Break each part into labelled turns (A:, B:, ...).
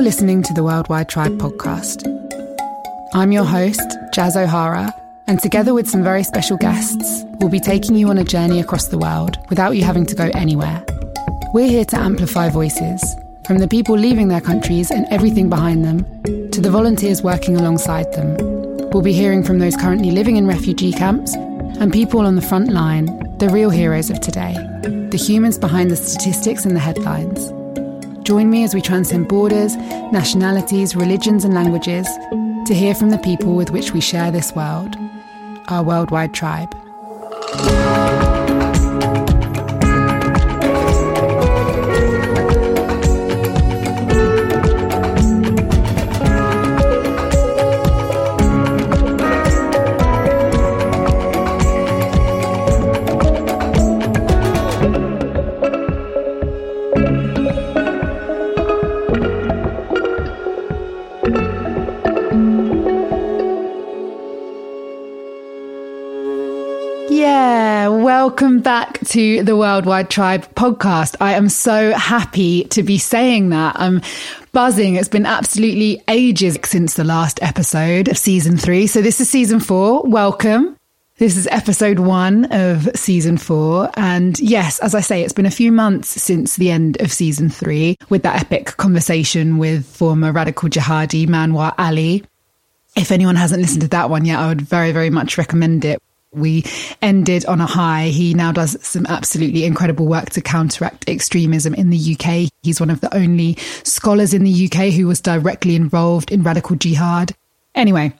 A: You're listening to the Worldwide Tribe podcast. I'm your host, Jaz O'Hara, and together with some very special guests, we'll be taking you on a journey across the world without you having to go anywhere. We're here to amplify voices, from the people leaving their countries and everything behind them, to the volunteers working alongside them. We'll be hearing from those currently living in refugee camps and people on the front line, the real heroes of today, the humans behind the statistics and the headlines. Join me as we transcend borders, nationalities, religions, and languages to hear from the people with which we share this world, our worldwide tribe. To the Worldwide Tribe podcast. I am so happy to be saying that. I'm buzzing. It's been absolutely ages since the last episode of season three. So this is season four. Welcome. This is episode one of season four. And yes, as I say, it's been a few months since the end of season three with that epic conversation with former radical jihadi Manwar Ali. If anyone hasn't listened to that one yet, I would very, very much recommend it. We ended on a high. He now does some absolutely incredible work to counteract extremism in the UK. He's one of the only scholars in the UK who was directly involved in radical jihad. Anyway,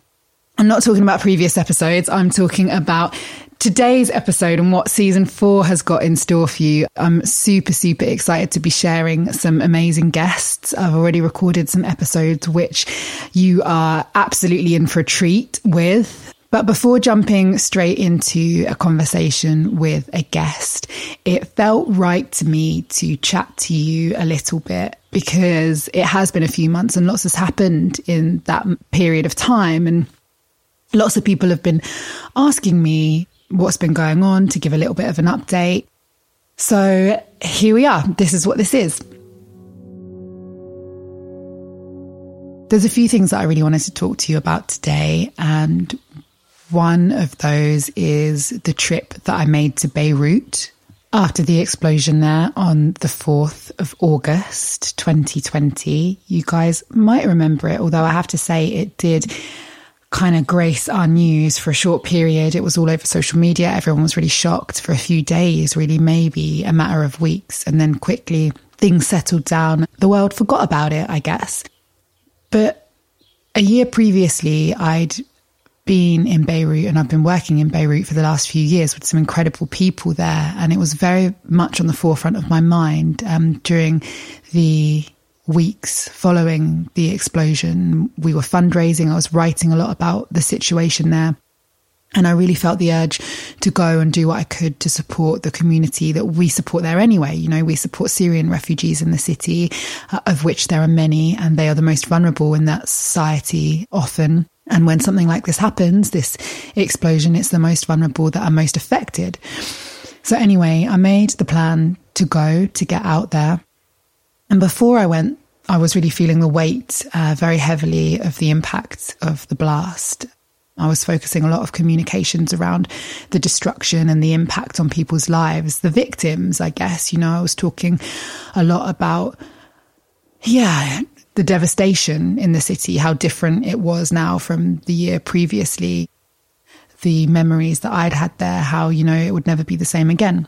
A: I'm not talking about previous episodes. I'm talking about today's episode and what season four has got in store for you. I'm super, super excited to be sharing some amazing guests. I've already recorded some episodes, which you are absolutely in for a treat with. But before jumping straight into a conversation with a guest, it felt right to me to chat to you a little bit because it has been a few months and lots has happened in that period of time. And lots of people have been asking me what's been going on to give a little bit of an update. So here we are. This is what this is. There's a few things that I really wanted to talk to you about today. And one of those is the trip that I made to Beirut after the explosion there on the 4th of August 2020. You guys might remember it, although I have to say it did kind of grace our news for a short period. It was all over social media. Everyone was really shocked for a few days, really, maybe a matter of weeks. And then quickly things settled down. The world forgot about it, I guess. But a year previously, I'd been in Beirut and I've been working in Beirut for the last few years with some incredible people there. And it was very much on the forefront of my mind um, during the weeks following the explosion. We were fundraising, I was writing a lot about the situation there. And I really felt the urge to go and do what I could to support the community that we support there anyway. You know, we support Syrian refugees in the city, uh, of which there are many, and they are the most vulnerable in that society often. And when something like this happens, this explosion, it's the most vulnerable that are most affected. So, anyway, I made the plan to go to get out there. And before I went, I was really feeling the weight uh, very heavily of the impact of the blast. I was focusing a lot of communications around the destruction and the impact on people's lives, the victims, I guess. You know, I was talking a lot about, yeah, the devastation in the city, how different it was now from the year previously, the memories that I'd had there, how, you know, it would never be the same again.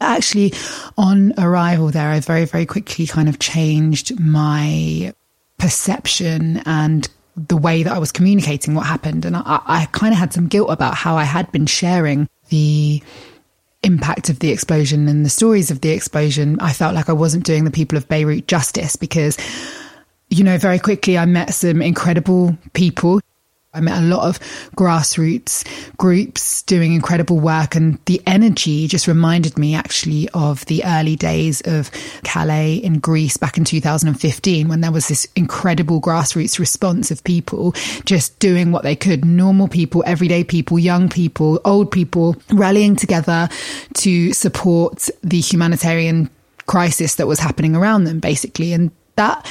A: Actually, on arrival there, I very, very quickly kind of changed my perception and the way that I was communicating what happened. And I, I kind of had some guilt about how I had been sharing the impact of the explosion and the stories of the explosion. I felt like I wasn't doing the people of Beirut justice because you know, very quickly I met some incredible people. I met a lot of grassroots groups doing incredible work, and the energy just reminded me actually of the early days of Calais in Greece back in 2015 when there was this incredible grassroots response of people just doing what they could normal people, everyday people, young people, old people rallying together to support the humanitarian crisis that was happening around them, basically. And that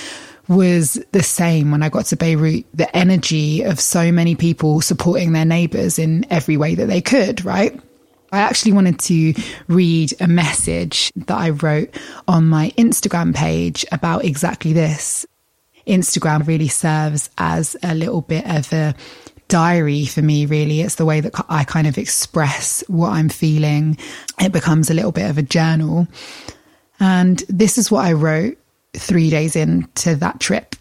A: was the same when I got to Beirut. The energy of so many people supporting their neighbors in every way that they could, right? I actually wanted to read a message that I wrote on my Instagram page about exactly this. Instagram really serves as a little bit of a diary for me, really. It's the way that I kind of express what I'm feeling. It becomes a little bit of a journal. And this is what I wrote three days into that trip.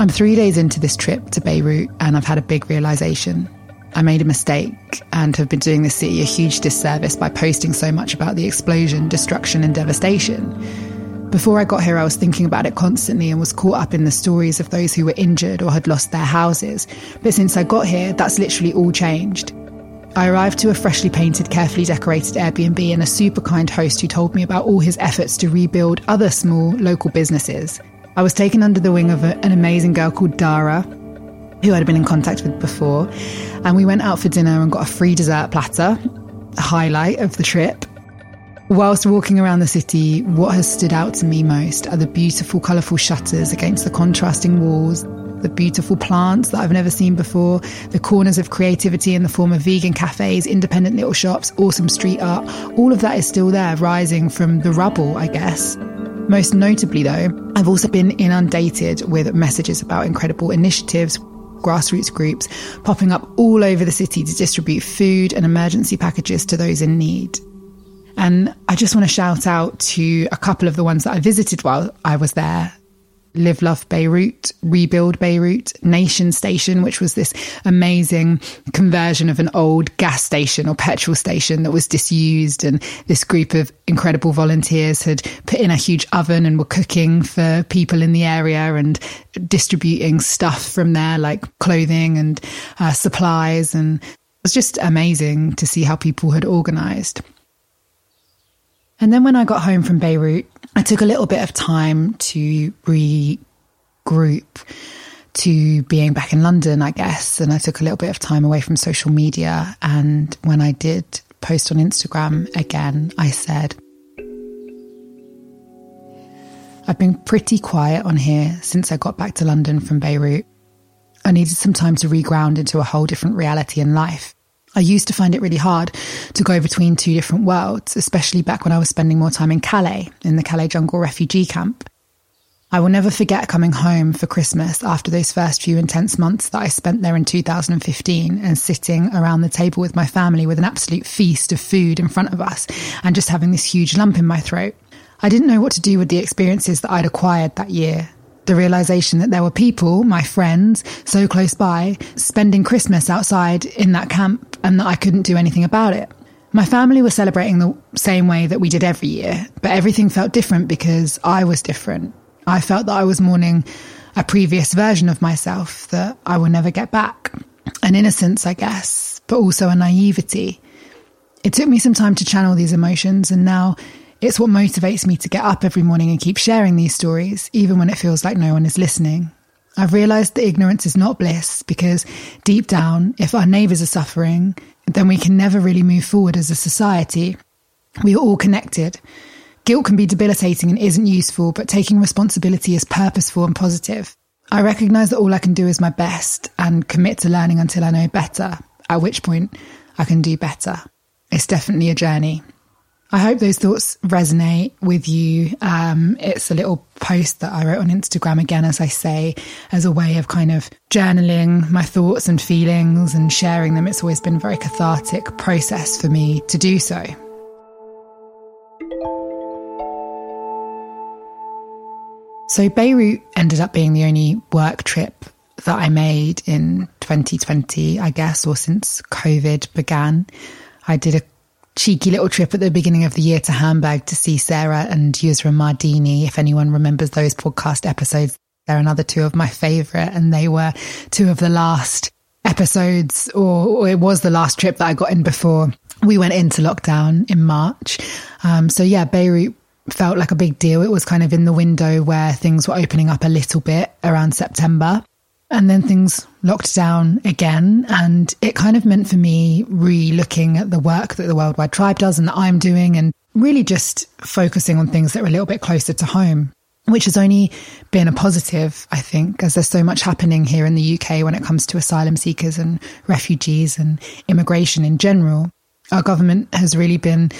A: I'm three days into this trip to Beirut and I've had a big realization. I made a mistake and have been doing the city a huge disservice by posting so much about the explosion, destruction, and devastation. Before I got here, I was thinking about it constantly and was caught up in the stories of those who were injured or had lost their houses. But since I got here, that's literally all changed. I arrived to a freshly painted, carefully decorated Airbnb and a super kind host who told me about all his efforts to rebuild other small local businesses. I was taken under the wing of a, an amazing girl called Dara, who I'd been in contact with before, and we went out for dinner and got a free dessert platter, a highlight of the trip. Whilst walking around the city, what has stood out to me most are the beautiful, colourful shutters against the contrasting walls, the beautiful plants that I've never seen before, the corners of creativity in the form of vegan cafes, independent little shops, awesome street art. All of that is still there, rising from the rubble, I guess. Most notably, though, I've also been inundated with messages about incredible initiatives, grassroots groups popping up all over the city to distribute food and emergency packages to those in need. And I just want to shout out to a couple of the ones that I visited while I was there. Live Love Beirut, Rebuild Beirut, Nation Station, which was this amazing conversion of an old gas station or petrol station that was disused. And this group of incredible volunteers had put in a huge oven and were cooking for people in the area and distributing stuff from there, like clothing and uh, supplies. And it was just amazing to see how people had organized. And then when I got home from Beirut, I took a little bit of time to regroup to being back in London, I guess. And I took a little bit of time away from social media. And when I did post on Instagram again, I said, I've been pretty quiet on here since I got back to London from Beirut. I needed some time to reground into a whole different reality in life. I used to find it really hard to go between two different worlds, especially back when I was spending more time in Calais, in the Calais Jungle refugee camp. I will never forget coming home for Christmas after those first few intense months that I spent there in 2015 and sitting around the table with my family with an absolute feast of food in front of us and just having this huge lump in my throat. I didn't know what to do with the experiences that I'd acquired that year, the realization that there were people, my friends, so close by, spending Christmas outside in that camp and that I couldn't do anything about it. My family was celebrating the same way that we did every year, but everything felt different because I was different. I felt that I was mourning a previous version of myself that I will never get back. An innocence, I guess, but also a naivety. It took me some time to channel these emotions, and now it's what motivates me to get up every morning and keep sharing these stories, even when it feels like no one is listening. I've realized that ignorance is not bliss because deep down, if our neighbors are suffering, then we can never really move forward as a society. We are all connected. Guilt can be debilitating and isn't useful, but taking responsibility is purposeful and positive. I recognize that all I can do is my best and commit to learning until I know better, at which point I can do better. It's definitely a journey. I hope those thoughts resonate with you. Um, it's a little post that I wrote on Instagram again, as I say, as a way of kind of journaling my thoughts and feelings and sharing them. It's always been a very cathartic process for me to do so. So, Beirut ended up being the only work trip that I made in 2020, I guess, or since COVID began. I did a cheeky little trip at the beginning of the year to Hamburg to see Sara and Yusra Mardini. If anyone remembers those podcast episodes, they're another two of my favorite, and they were two of the last episodes, or, or it was the last trip that I got in before we went into lockdown in March. Um, so yeah, Beirut felt like a big deal. It was kind of in the window where things were opening up a little bit around September. And then things locked down again. And it kind of meant for me re looking at the work that the Worldwide Tribe does and that I'm doing and really just focusing on things that are a little bit closer to home, which has only been a positive, I think, as there's so much happening here in the UK when it comes to asylum seekers and refugees and immigration in general. Our government has really been,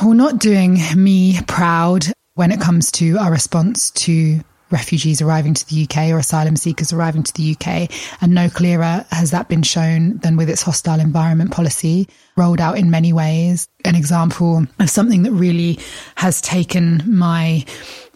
A: well, not doing me proud when it comes to our response to refugees arriving to the UK or asylum seekers arriving to the UK. And no clearer has that been shown than with its hostile environment policy rolled out in many ways. An example of something that really has taken my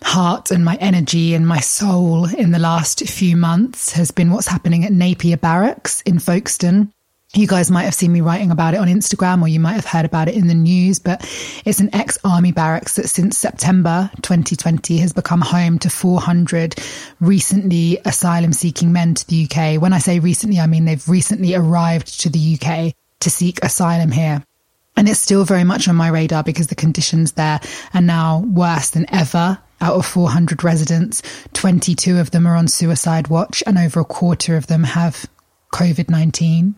A: heart and my energy and my soul in the last few months has been what's happening at Napier Barracks in Folkestone. You guys might have seen me writing about it on Instagram or you might have heard about it in the news, but it's an ex army barracks that since September 2020 has become home to 400 recently asylum seeking men to the UK. When I say recently, I mean they've recently arrived to the UK to seek asylum here. And it's still very much on my radar because the conditions there are now worse than ever. Out of 400 residents, 22 of them are on suicide watch and over a quarter of them have COVID 19.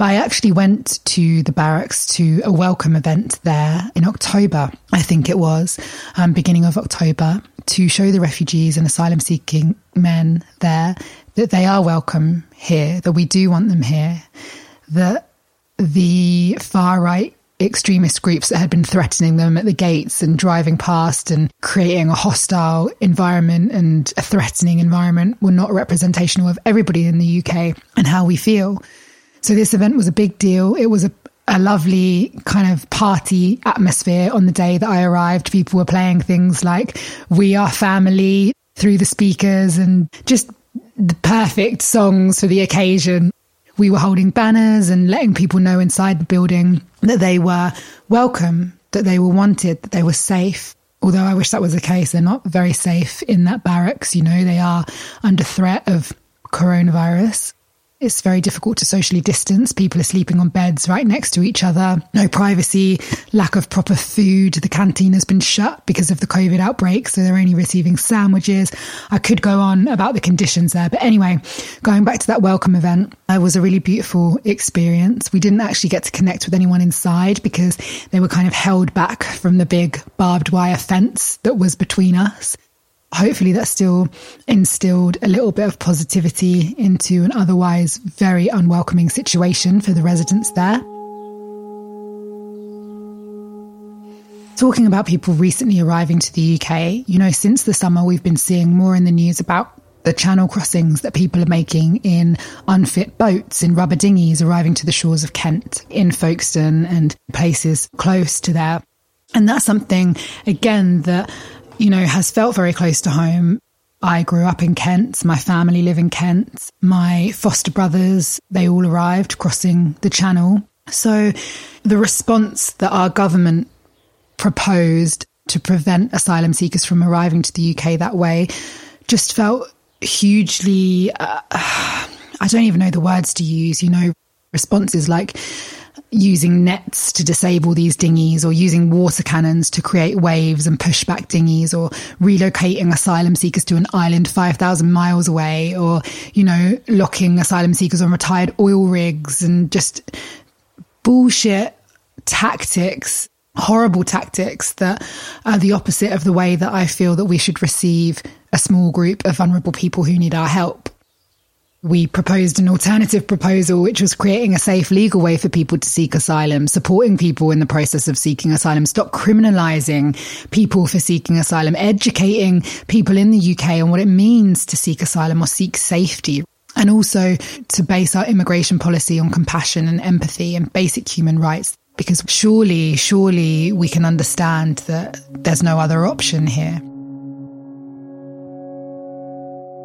A: But I actually went to the barracks to a welcome event there in October, I think it was, um, beginning of October, to show the refugees and asylum seeking men there that they are welcome here, that we do want them here, that the far right extremist groups that had been threatening them at the gates and driving past and creating a hostile environment and a threatening environment were not representational of everybody in the UK and how we feel. So this event was a big deal. It was a, a lovely kind of party atmosphere on the day that I arrived. People were playing things like We Are Family through the speakers and just the perfect songs for the occasion. We were holding banners and letting people know inside the building that they were welcome, that they were wanted, that they were safe. Although I wish that was the case, they're not very safe in that barracks. You know, they are under threat of coronavirus. It's very difficult to socially distance. People are sleeping on beds right next to each other. No privacy, lack of proper food. The canteen has been shut because of the COVID outbreak, so they're only receiving sandwiches. I could go on about the conditions there. But anyway, going back to that welcome event, it was a really beautiful experience. We didn't actually get to connect with anyone inside because they were kind of held back from the big barbed wire fence that was between us hopefully that still instilled a little bit of positivity into an otherwise very unwelcoming situation for the residents there. Talking about people recently arriving to the UK, you know, since the summer, we've been seeing more in the news about the channel crossings that people are making in unfit boats, in rubber dinghies arriving to the shores of Kent, in Folkestone and places close to there. And that's something, again, that you know, has felt very close to home. I grew up in Kent. My family live in Kent. My foster brothers, they all arrived crossing the channel. So the response that our government proposed to prevent asylum seekers from arriving to the UK that way just felt hugely, uh, I don't even know the words to use, you know, responses like, using nets to disable these dinghies or using water cannons to create waves and push back dinghies or relocating asylum seekers to an island 5,000 miles away or, you know, locking asylum seekers on retired oil rigs and just bullshit tactics, horrible tactics that are the opposite of the way that I feel that we should receive a small group of vulnerable people who need our help we proposed an alternative proposal, which was creating a safe legal way for people to seek asylum, supporting people in the process of seeking asylum, stop criminalizing people for seeking asylum, educating people in the UK on what it means to seek asylum or seek safety. And also to base our immigration policy on compassion and empathy and basic human rights. Because surely, surely we can understand that there's no other option here.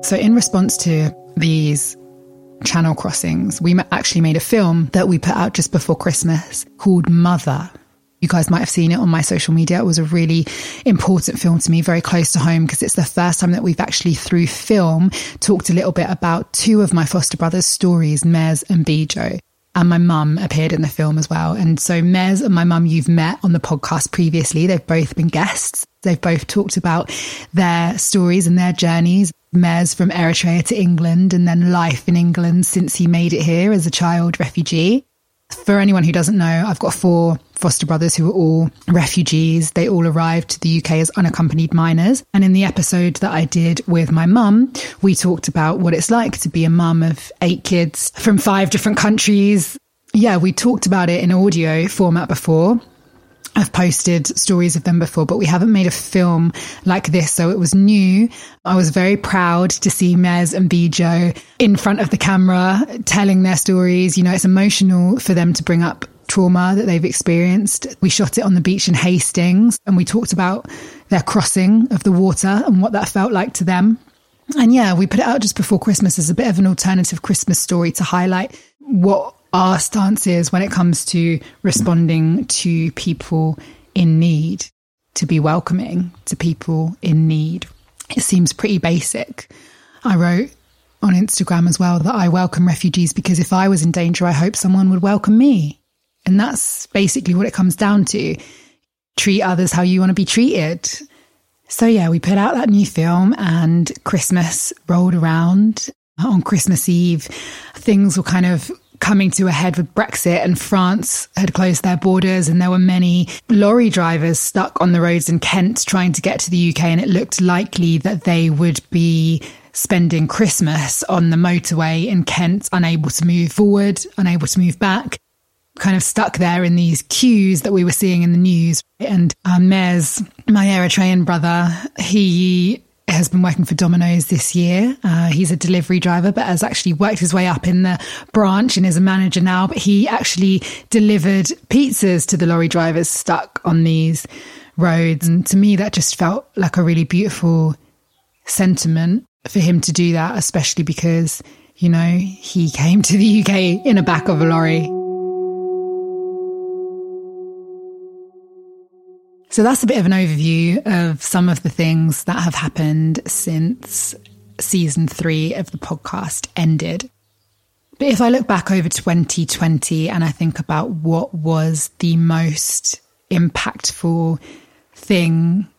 A: So, in response to these channel crossings, we actually made a film that we put out just before Christmas called Mother. You guys might have seen it on my social media. It was a really important film to me, very close to home, because it's the first time that we've actually, through film, talked a little bit about two of my foster brothers' stories, Mez and Bijo. And my mum appeared in the film as well. And so Mez and my mum, you've met on the podcast previously. They've both been guests. They've both talked about their stories and their journeys. Mez from Eritrea to England and then life in England since he made it here as a child refugee. For anyone who doesn't know, I've got four foster brothers who are all refugees. They all arrived to the UK as unaccompanied minors. And in the episode that I did with my mum, we talked about what it's like to be a mum of eight kids from five different countries. Yeah, we talked about it in audio format before. I've posted stories of them before, but we haven't made a film like this. So it was new. I was very proud to see Mez and Bijo in front of the camera telling their stories. You know, it's emotional for them to bring up trauma that they've experienced. We shot it on the beach in Hastings and we talked about their crossing of the water and what that felt like to them. And yeah, we put it out just before Christmas as a bit of an alternative Christmas story to highlight what our stance is when it comes to responding to people in need, to be welcoming to people in need. It seems pretty basic. I wrote on Instagram as well that I welcome refugees because if I was in danger, I hope someone would welcome me. And that's basically what it comes down to. Treat others how you want to be treated. So, yeah, we put out that new film and Christmas rolled around. On Christmas Eve, things were kind of coming to a head with Brexit and France had closed their borders and there were many lorry drivers stuck on the roads in Kent trying to get to the UK and it looked likely that they would be spending Christmas on the motorway in Kent unable to move forward, unable to move back. Kind of stuck there in these queues that we were seeing in the news. And um, Mez, my Eritrean brother, he has been working for Domino's this year. Uh, he's a delivery driver, but has actually worked his way up in the branch and is a manager now. But he actually delivered pizzas to the lorry drivers stuck on these roads. And to me, that just felt like a really beautiful sentiment for him to do that, especially because, you know, he came to the UK in a back of a lorry. So that's a bit of an overview of some of the things that have happened since season three of the podcast ended. But if I look back over 2020 and I think about what was the most impactful thing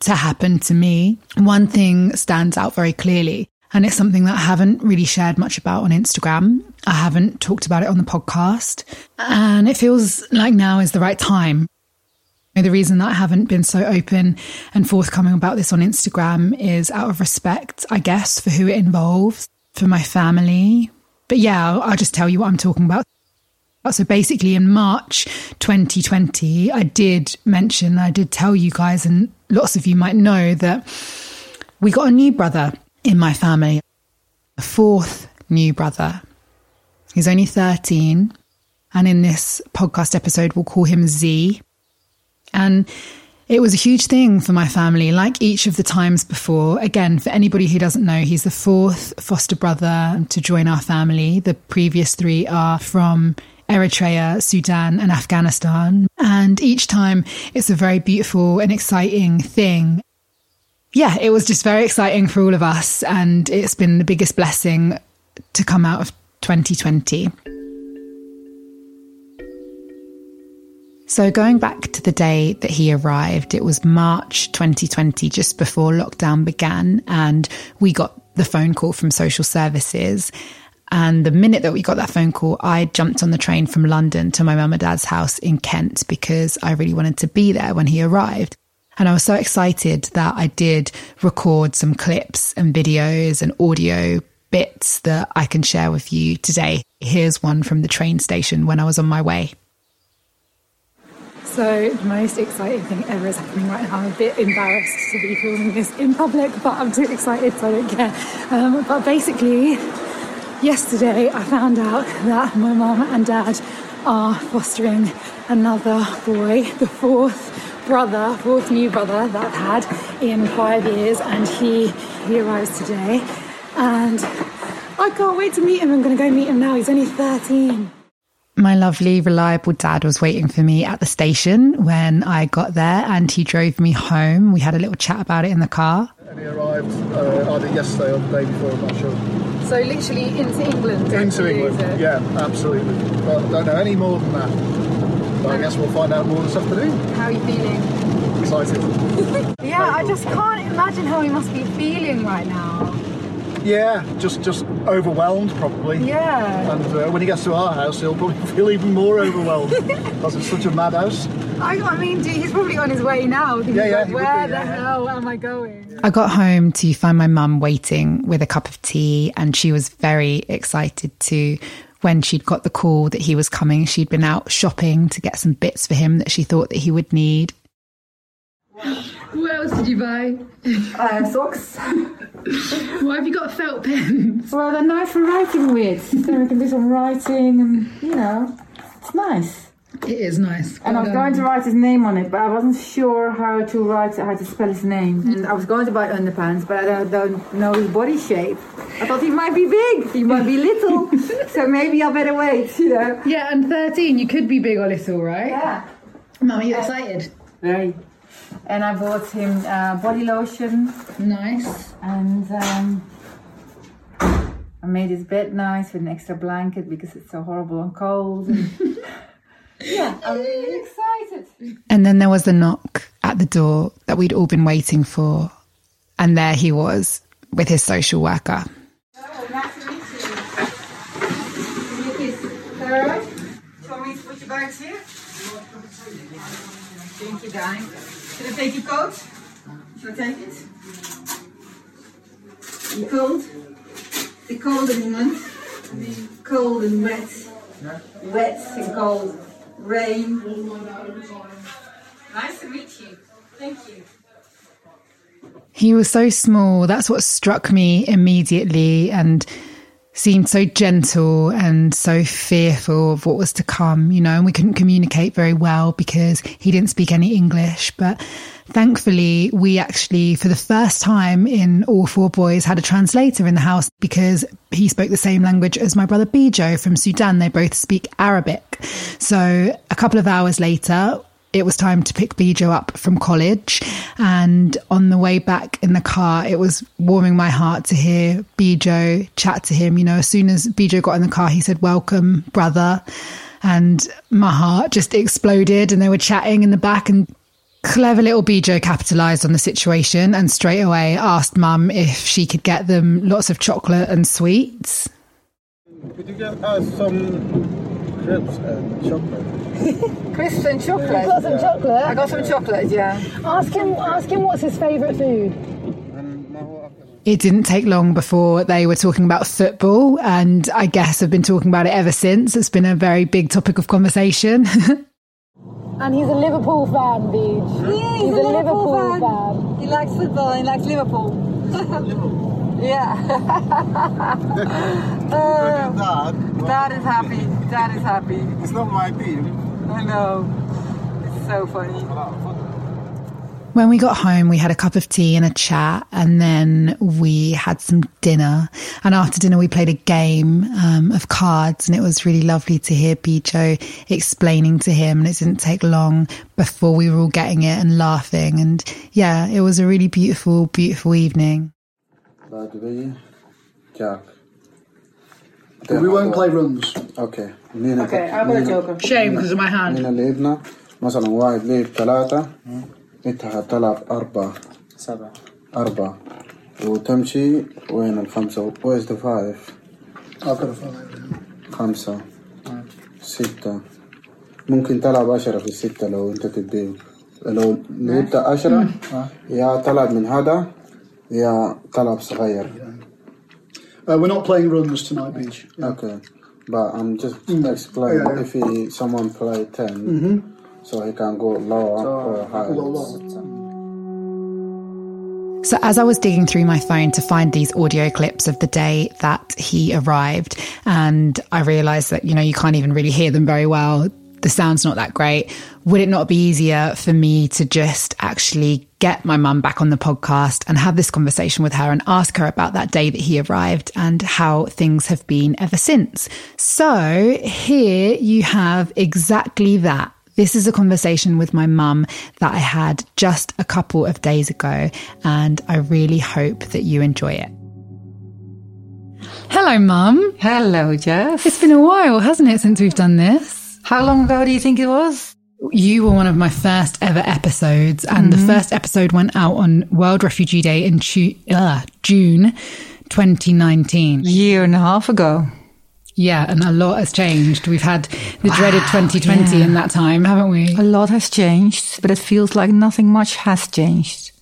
A: to happen to me, one thing stands out very clearly. And it's something that I haven't really shared much about on Instagram. I haven't talked about it on the podcast. And it feels like now is the right time the reason that I haven't been so open and forthcoming about this on Instagram is out of respect, I guess, for who it involves, for my family. But yeah, I'll, I'll just tell you what I'm talking about. So basically, in March 2020, I did mention, I did tell you guys, and lots of you might know that we got a new brother in my family, a fourth new brother. He's only 13. And in this podcast episode, we'll call him Z. And it was a huge thing for my family, like each of the times before. Again, for anybody who doesn't know, he's the fourth foster brother to join our family. The previous three are from Eritrea, Sudan, and Afghanistan. And each time it's a very beautiful and exciting thing. Yeah, it was just very exciting for all of us. And it's been the biggest blessing to come out of 2020. So, going back to the day that he arrived, it was March 2020, just before lockdown began, and we got the phone call from social services. And the minute that we got that phone call, I jumped on the train from London to my mum and dad's house in Kent because I really wanted to be there when he arrived. And I was so excited that I did record some clips and videos and audio bits that I can share with you today. Here's one from the train station when I was on my way. So the most exciting thing ever is happening right now. I'm a bit embarrassed to be filming this in public, but I'm too excited, so I don't care. Um, but basically, yesterday I found out that my mum and dad are fostering another boy, the fourth brother, fourth new brother that I've had in five years, and he he arrives today, and I can't wait to meet him. I'm going to go meet him now. He's only 13 my lovely, reliable dad was waiting for me at the station when I got there and he drove me home. We had a little chat about it in the car.
B: And he arrived uh, either yesterday or the day before, I'm not sure.
A: So, literally into England?
B: Into England, yeah, absolutely. But I don't know any more than that. But I guess we'll find out more this afternoon.
A: How are you feeling?
B: Excited.
A: yeah, I just can't imagine how he must be feeling right now.
B: Yeah, just just overwhelmed probably.
A: Yeah.
B: And uh, when he gets to our house, he'll probably feel even more overwhelmed because it's such a madhouse.
A: I, I mean, he's probably on his way now.
B: Yeah, yeah,
A: like, where
B: be,
A: the
B: yeah.
A: hell am I going? I got home to find my mum waiting with a cup of tea, and she was very excited to. When she'd got the call that he was coming, she'd been out shopping to get some bits for him that she thought that he would need. What else did you buy?
C: Uh, socks.
A: Why have you got felt pens?
C: Well, they're nice for writing with. So we can do some writing and, you know, it's nice.
A: It is nice.
C: And I was going to write his name on it, but I wasn't sure how to write, it how to spell his name. And I was going to buy underpants, but I don't, don't know his body shape. I thought he might be big, he might be little, so maybe I better wait, you know.
A: Yeah, and 13, you could be big or little, right?
C: Yeah.
A: Mum, are you excited?
C: Very. And I bought him uh, body lotion
A: Nice.
C: and um, I made his bed nice with an extra blanket because it's so horrible and cold. And yeah, I'm really excited.
A: And then there was the knock at the door that we'd all been waiting for. And there he was with his social worker.
C: Oh, nice to meet you. Give me a kiss. Is that all right? Do you want me to put your bags here? Thank you, darling. Should I take your coat? Should I take it? You cold? The cold in England. Cold and wet. Wet and cold. Rain. Nice to meet you. Thank you.
A: He was so small. That's what struck me immediately and seemed so gentle and so fearful of what was to come, you know, and we couldn't communicate very well because he didn't speak any English. But thankfully, we actually, for the first time in All Four Boys, had a translator in the house because he spoke the same language as my brother Bijo from Sudan. They both speak Arabic. So a couple of hours later, it was time to pick Bijo up from college. And on the way back in the car, it was warming my heart to hear Bijo chat to him. You know, as soon as Bijo got in the car, he said, Welcome, brother. And my heart just exploded. And they were chatting in the back. And clever little Bijo capitalized on the situation and straight away asked mum if she could get them lots of chocolate and sweets.
B: Could you get us some crisps and chocolate?
C: Crisps and chocolate.
D: got some chocolate.
C: I got some chocolate, yeah.
D: Ask him. Ask him what's his favourite food.
A: It didn't take long before they were talking about football, and I guess have been talking about it ever since. It's been a very big topic of conversation.
D: And he's a Liverpool fan, Beej.
C: Yeah,
D: he's, a Liverpool, fan.
C: He likes football. He likes Liverpool. yeah. Uh,
B: Dad,
C: Dad is happy. Dad is happy.
B: it's not my team.
C: I know. It's so funny.
A: when we got home, we had a cup of tea and a chat, and then we had some dinner. And after dinner, we played a game um, of cards, and it was really lovely to hear Bijo explaining to him. And it didn't take long before we were all getting it and laughing. And yeah, it was a really beautiful, beautiful evening.
E: بعد Jack.
B: We won't play runs.
E: أوكي مين
C: Okay, I'll put a joker.
A: Shame because of my hand.
E: مين لعبنا مثلا واحد لعب ثلاثة انت هتلعب أربعة
F: سبعة
E: أربعة وتمشي وين الخمسة where's the five
B: I've got a five.
E: خمسة ستة ممكن تلعب عشرة في الستة لو انت تبي لو لعبت عشرة يا تلعب من هذا Yeah, كلب صغير.
B: Uh, we're not playing runs tonight, Beej. Yeah.
E: Okay, but I'm just mm. explaining
B: yeah, yeah.
E: if he, someone play 10 mm-hmm. so he can go lower so, or higher.
A: Low, So as I was digging through my phone to find these audio clips of the day that he arrived, and I realised that you know you can't even really hear them very well. The sound's not that great. Would it not be easier for me to just actually get my mum back on the podcast and have this conversation with her and ask her about that day that he arrived and how things have been ever since? So, here you have exactly that. This is a conversation with my mum that I had just a couple of days ago, and I really hope that you enjoy it. Hello, mum.
C: Hello, Jeff.
A: It's been a while, hasn't it, since we've done this?
C: How long ago do you think it was?
A: You were one of my first ever episodes, and the first episode went out on World Refugee Day in Ju- uh, June 2019.
C: A Year and a half ago.
A: Yeah, and a lot has changed. We've had the dreaded 2020
C: yeah.
A: in that time, haven't we?
C: A lot has changed, but it feels like nothing much has changed.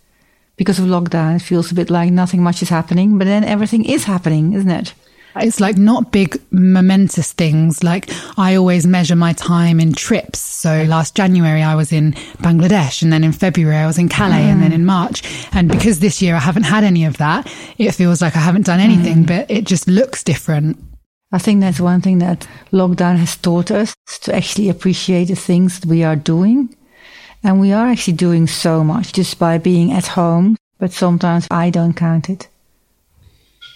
C: Because of lockdown, it feels a bit like nothing much is happening, but then everything is happening, isn't it?
A: It's like not big momentous things. Like I always measure my time in trips. So last January I was in Bangladesh and then in February I was in Calais and then in mm. March. And because this year I haven't had any of that, it feels like I haven't done anything, mm. but it just looks different.
C: I think that's one thing that lockdown has taught us to actually appreciate the things that we are doing. And we are actually doing so much just by being at home, but sometimes I don't count it.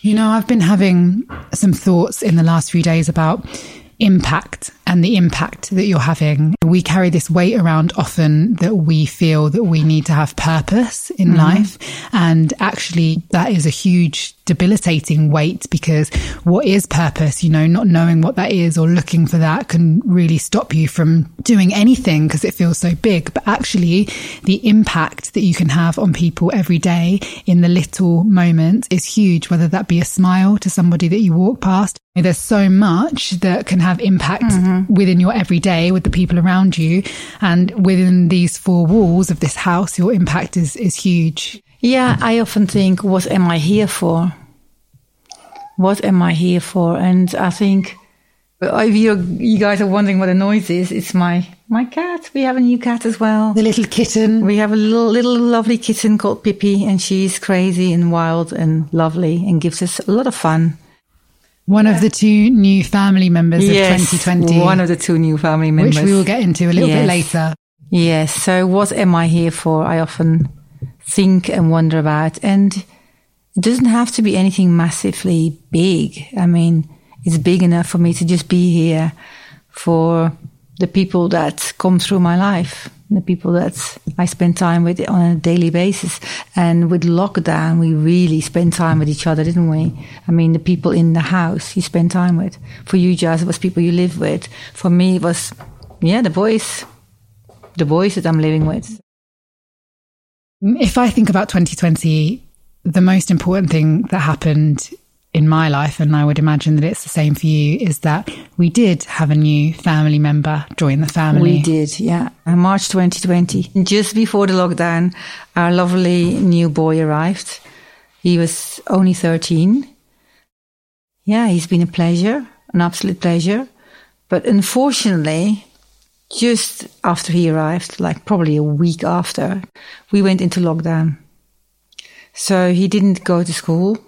A: You know, I've been having some thoughts in the last few days about impact and the impact that you're having. We carry this weight around often that we feel that we need to have purpose in mm-hmm. life. And actually, that is a huge debilitating weight because what is purpose? You know, not knowing what that is or looking for that can really stop you from doing anything because it feels so big. But actually, the impact that you can have on people every day in the little moment is huge, whether that be a smile to somebody that you walk past. There's so much that can have impact mm-hmm. Within your everyday with the people around you. And within these four walls of this house, your impact is, is huge.
C: Yeah, I often think, what am I here for? What am I here for? And I think if you you guys are wondering what the noise is, it's my my cat. We have a new cat as well.
A: The little kitten.
C: We have a little little lovely kitten called Pippi, and she's crazy and wild and lovely, and gives us a lot of fun.
A: One of the two new family members
C: Yes,
A: of 2020.
C: one of the two new family members,
A: which we will get into a little bit later.
C: Yes. So, what am I here for? I often think and wonder about. And it doesn't have to be anything massively big. I mean, it's big enough for me to just be here for the people that come through my life, the people that I spend time with on a daily basis. And with lockdown, we really spent time with each other, didn't we? I mean, the people in the house you spend time with. For you, Jaz, it was people you live with. For me, it was, yeah, the boys the boys that I'm living with.
A: If I think about 2020, the most important thing that happened in my life, and I would imagine that it's the same for you, is that we did have a new family member join the family.
C: We did, yeah. In March 2020, just before the lockdown, our lovely new boy arrived. He was only 13. Yeah, he's been a pleasure, an absolute pleasure. But unfortunately, just after he arrived, like probably a week after, we went into lockdown. So he didn't go to school.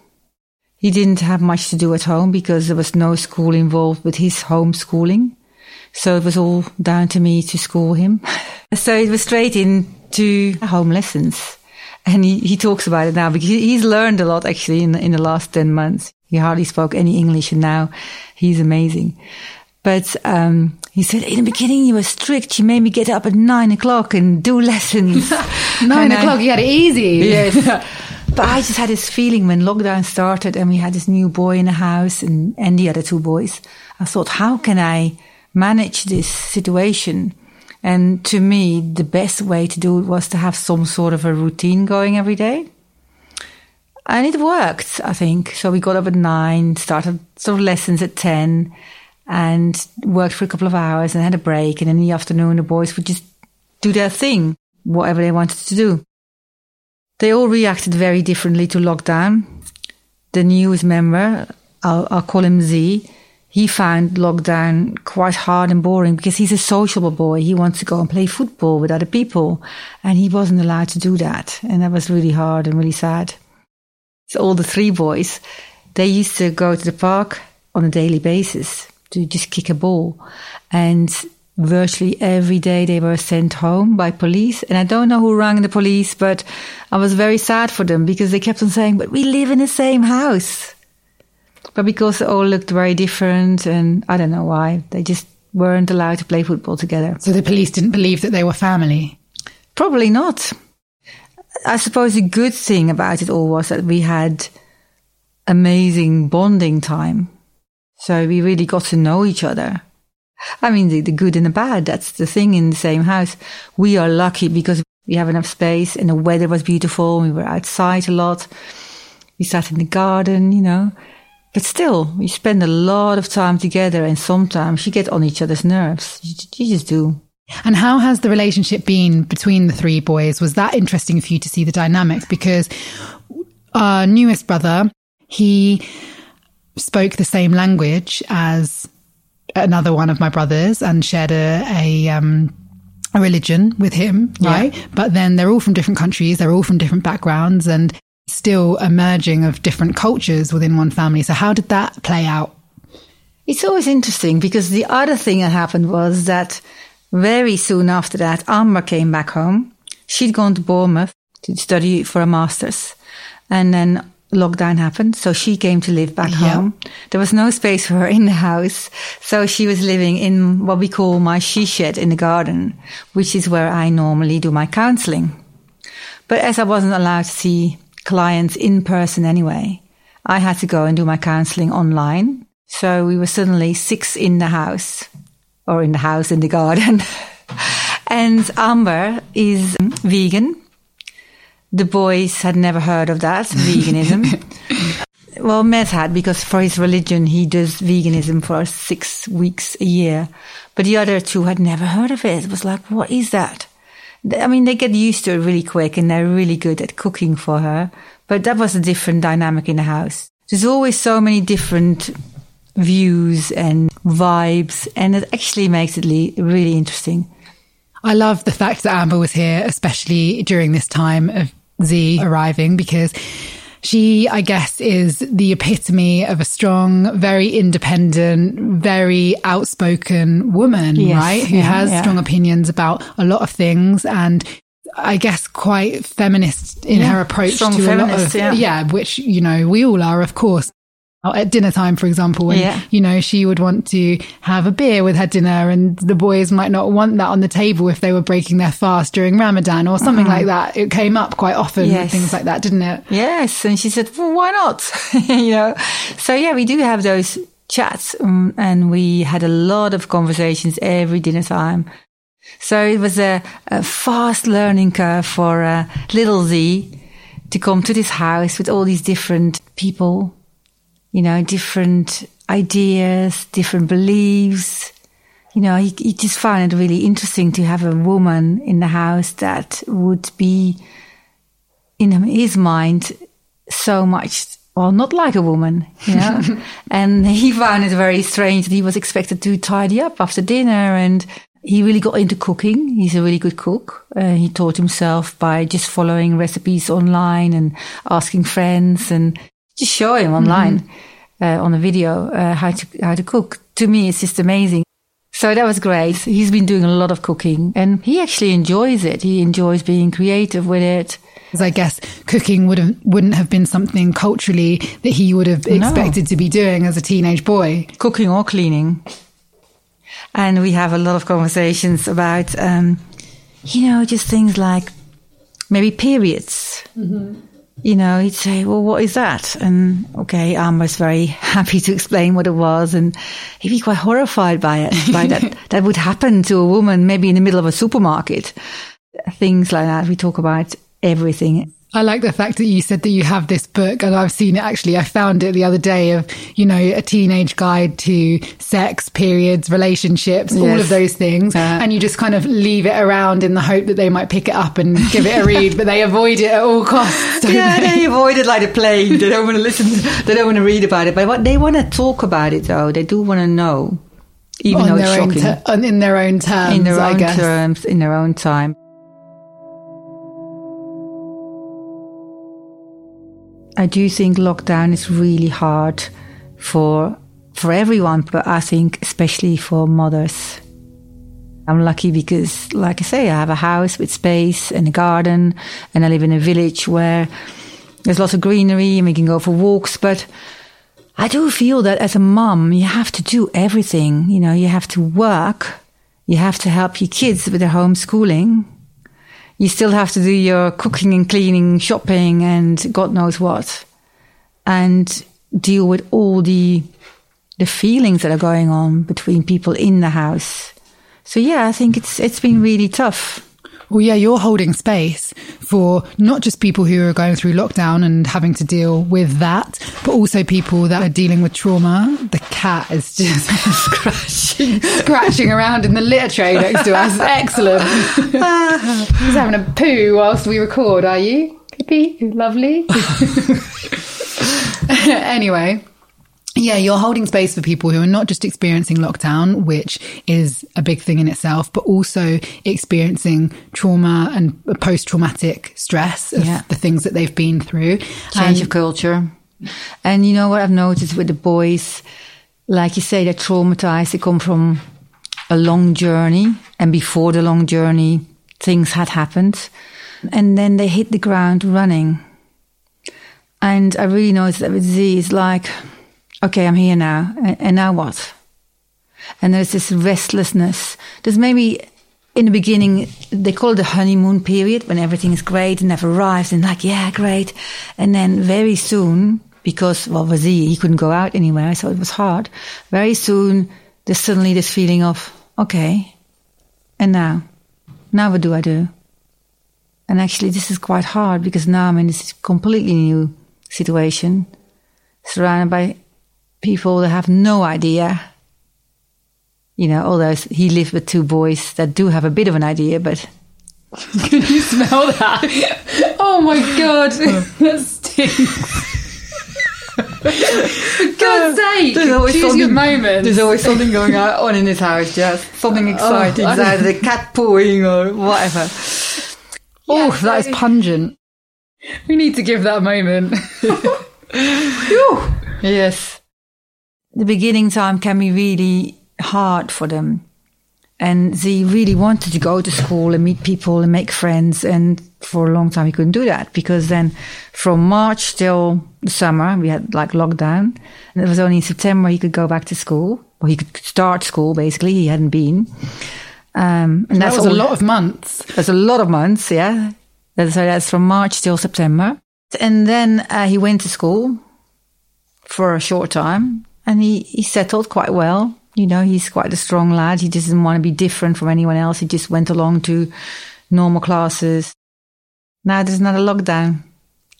C: He didn't have much to do at home because there was no school involved with his homeschooling. So it was all down to me to school him. so it was straight into home lessons. And he, he talks about it now because he's learned a lot actually in, in the last 10 months. He hardly spoke any English and now he's amazing. But um, he said, in the beginning you were strict. You made me get up at nine o'clock and do lessons.
A: Nine
C: And I-
A: o'clock, you had it easy.
C: Yes. But I just had this feeling when lockdown started and we had this new boy in the house and, and the other two boys. I thought, how can I manage this situation? And to me, the best way to do it was to have some sort of a routine going every day. And it worked, I think. So we got up at nine, started sort of lessons at 10 and worked for a couple of hours and had a break. And in the afternoon, the boys would just do their thing, whatever they wanted to do. They all reacted very differently to lockdown. The newest member, I'll, I'll call him Z, he found lockdown quite hard and boring because he's a sociable boy. He wants to go and play football with other people, and he wasn't allowed to do that. And that was really hard and really sad. So all the three boys, they used to go to the park on a daily basis to just kick a ball. And virtually every day they were sent home by police. And I don't know who rang the police, but I was very sad for them because they kept on saying, but we live in the same house. But because they all looked very different and I don't know why, they just weren't allowed to play football together.
A: So the police didn't believe that they were family.
C: Probably not. I suppose the good thing about it all was that we had amazing bonding time. So we really got to know each other. I mean, the, the good and the bad, that's the thing in the same house. We are lucky because we have enough space and the weather was beautiful. We were outside a lot. We sat in the garden, you know. But still, we spend a lot of time together and sometimes you get on each other's nerves. You, you just do.
A: And how has the relationship been between the three boys? Was that interesting for you to see the dynamics? Because our newest brother, he spoke the same language as another one of my brothers and shared a, a, um, a religion with him, right? Yeah. But then they're all from different countries, they're all from different backgrounds, and still emerging of different cultures within one family. So how did that play out?
C: It's always interesting because the other thing that happened was that very soon after that, Amber came back home. She'd gone to Bournemouth to study for a master's. And then lockdown happened. So she came to live back yeah. home. There was no space for her in the house. So she was living in what we call my she shed in the garden, which is where I normally do my counseling. But as I wasn't allowed to see clients in person anyway. I had to go and do my counseling online. So we were suddenly six in the house or in the house in the garden. and Amber is vegan. The boys had never heard of that, veganism. well, Mez had because for his religion, he does veganism for six weeks a year. But the other two had never heard of it. It was like, what is that? I mean, they get used to it really quick and they're really good at cooking for her. But that was a different dynamic in the house. There's always so many different views and vibes, and it actually makes it really interesting.
A: I love the fact that Amber was here, especially during this time of Z arriving, because she, I guess, is the epitome of a strong, very independent, very outspoken woman, yes, right? Who yeah, has yeah. strong opinions about a lot of things and I guess quite feminist in yeah, her approach to a lot of yeah. yeah, which you know we all are, of course at dinner time, for example, when, yeah. you know, she would want to have a beer with her dinner and the boys might not want that on the table if they were breaking their fast during Ramadan or something uh-huh. like that. It came up quite often yes. things like that, didn't it?
C: Yes. And she said, well, why not? you know, so yeah, we do have those chats um, and we had a lot of conversations every dinner time. So it was a, a fast learning curve for uh, little Z to come to this house with all these different people you know, different ideas, different beliefs. You know, he, he just found it really interesting to have a woman in the house that would be, in his mind, so much well, not like a woman, you know. and he found it very strange that he was expected to tidy up after dinner and he really got into cooking. He's a really good cook. Uh, he taught himself by just following recipes online and asking friends and just show him online mm-hmm. uh, on a video uh, how to how to cook. To me, it's just amazing. So that was great. He's been doing a lot of cooking, and he actually enjoys it. He enjoys being creative with it.
A: I guess cooking would have wouldn't have been something culturally that he would have expected no. to be doing as a teenage boy.
C: Cooking or cleaning. And we have a lot of conversations about, um, you know, just things like maybe periods. Mm-hmm you know, he'd say, well, what is that? And okay, Amber's very happy to explain what it was. And he'd be quite horrified by it, by that, that would happen to a woman, maybe in the middle of a supermarket. Things like that. We talk about everything.
A: I like the fact that you said that you have this book and I've seen it actually. I found it the other day of, you know, a teenage guide to sex, periods, relationships, yes. all of those things. Uh, and you just kind of leave it around in the hope that they might pick it up and give it a read, but they avoid it at all costs.
C: yeah,
A: they?
C: they? avoid it like a plague. They don't want to listen, they don't want to read about it. But what they want to talk about it though, they do want to know. Even on though it's shocking.
A: Ter- in their own terms.
C: In their own terms, in their own time. I do think lockdown is really hard for for everyone, but I think especially for mothers. I'm lucky because, like I say, I have a house with space and a garden, and I live in a village where there's lots of greenery and we can go for walks. But I do feel that as a mum, you have to do everything. You know, you have to work, you have to help your kids with their homeschooling, you still have to do your cooking and cleaning, shopping, and God knows what, and deal with all the the feelings that are going on between people in the house. So yeah, I think it's it's been really tough.
A: Well, yeah, you're holding space for not just people who are going through lockdown and having to deal with that, but also people that are dealing with trauma. The cat is just scratching, scratching around in the litter tray next to us. Excellent. He's having a poo whilst we record, are you? Pippi, lovely. anyway. Yeah, you're holding space for people who are not just experiencing lockdown, which is a big thing in itself, but also experiencing trauma and post traumatic stress of
C: Yeah.
A: the things that they've been through.
C: change
A: And-
C: of culture. And you know what I've noticed with the boys, like you say, they're traumatized. They come from a long journey, and before the long journey, things had happened, and then they hit the ground running. And I really noticed that with Z, it's like, okay, I'm here now, and, now what? And there's this restlessness. There's maybe in the beginning, they call it the honeymoon period when everything is great and never arrives and like, yeah, great. And then very soon, because, well, was he, he couldn't go out anywhere, so it was hard. Very soon, there's suddenly this feeling of, okay, and now? Now what do I do? And actually, this is quite hard because now I'm in this completely new situation, surrounded by people that have no idea. You know, although he lived with two boys that do have a bit of an idea, but
A: Can you smell that? oh my god, oh. that stinks. For God's sake, there's choose your moment.
C: There's always something going on in this house, just something oh,
A: exciting,
C: It's either the cat pooing or whatever.
A: Oh, that is pungent. We need to give that a moment.
C: Yes. The beginning time can be really hard for them. And they really wanted to go to school and meet people and make friends. And for a long time, he couldn't do that because then from March till the summer, we had like lockdown. And it was only in September he could go back to school. Or he could start school, basically. He hadn't been. Um, and
A: that
C: that's
A: was a lot of months.
C: that's a lot of months, yeah. That's, so that's from March till September. And then uh, he went to school for a short time and he, he settled quite well. You know, he's quite a strong lad. He doesn't want to be different from anyone else. He just went along to normal classes. Now there's another lockdown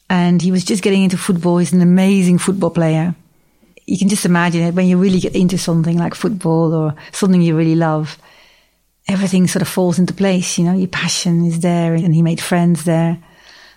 C: and he was just getting into football. He's an amazing football player. You can just imagine it when you really get into something like football or something you really love everything sort of falls into place. You know, your passion is there, and he made friends there.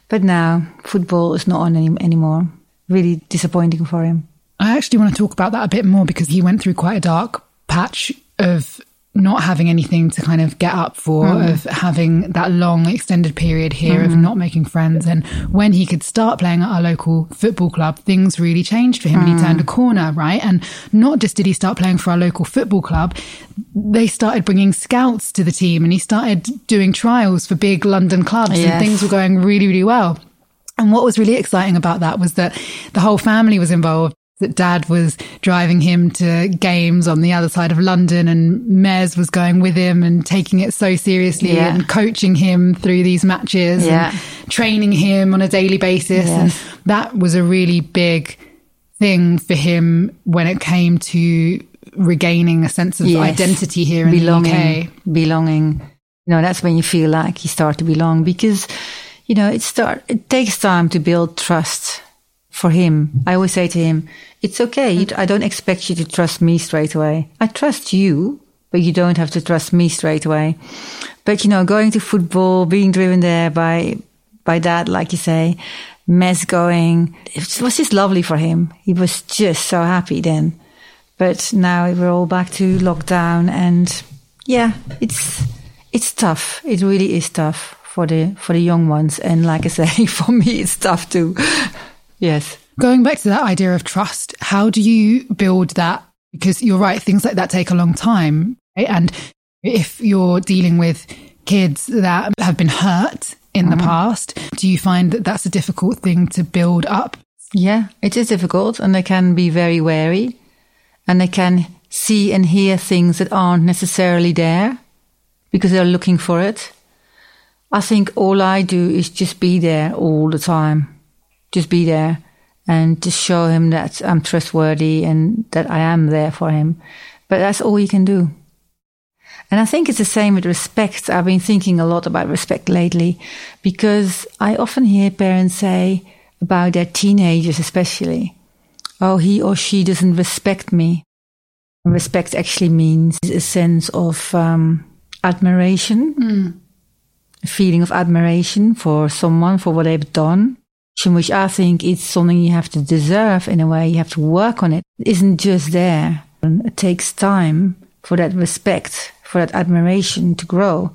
C: But now football is not on any, anymore. Really disappointing for him.
A: I actually want to talk about that a bit more because he went through quite a dark patch of not having anything to kind of get up for, hmm. of having that long extended period here of hmm. not making friends. And when he could start playing at our local football club, things really changed for him and he turned a hmm. corner, right? And not just did he start playing for our local football club, they started bringing scouts to the team and he started doing trials for big London clubs and things were going really, really well. And what was really exciting about that was that the whole family was involved. That dad was driving him to games on the other side of London and Mez was going with him and taking it so seriously
C: Yeah.
A: and coaching him through these matches
C: Yeah.
A: and training him on a daily basis. And that was a really big thing for him when it came to regaining a sense of
C: Yes.
A: identity here in
C: belonging,
A: the UK.
C: belonging. You know, that's when you feel like you start to belong because, you know, it start. It takes time to build trust for him. I always say to him, "It's okay. I don't expect you to trust me straight away. I trust you, but you don't have to trust me straight away." But you know, going to football, being driven there by by dad, like you say, Mez going, it was just lovely for him. He was just so happy then. But now we're all back to lockdown, and yeah, it's it's tough. It really is tough for the for the young ones, and like I say, for me, it's tough too. Yes.
A: Going back to that idea of trust, how do you build that? Because you're right, things like that take a long time. right? And if you're dealing with kids that have been hurt in the mm-hmm. past, do you find that that's a difficult thing to build up?
C: Yeah, it is difficult, and they can be very wary, and they can see and hear things that aren't necessarily there because they're looking for it. I think all I do is just be there all the time, just be there, and just show him that I'm trustworthy and that I am there for him. But that's all you can do. And I think it's the same with respect. I've been thinking a lot about respect lately because I often hear parents say about their teenagers, especially, oh, he or she doesn't respect me. Respect actually means a sense of um, admiration, a feeling of admiration for someone, for what they've done, which I think is something you have to deserve in a way. You have to work on it. It isn't just there. And it takes time for that respect, for that admiration to grow.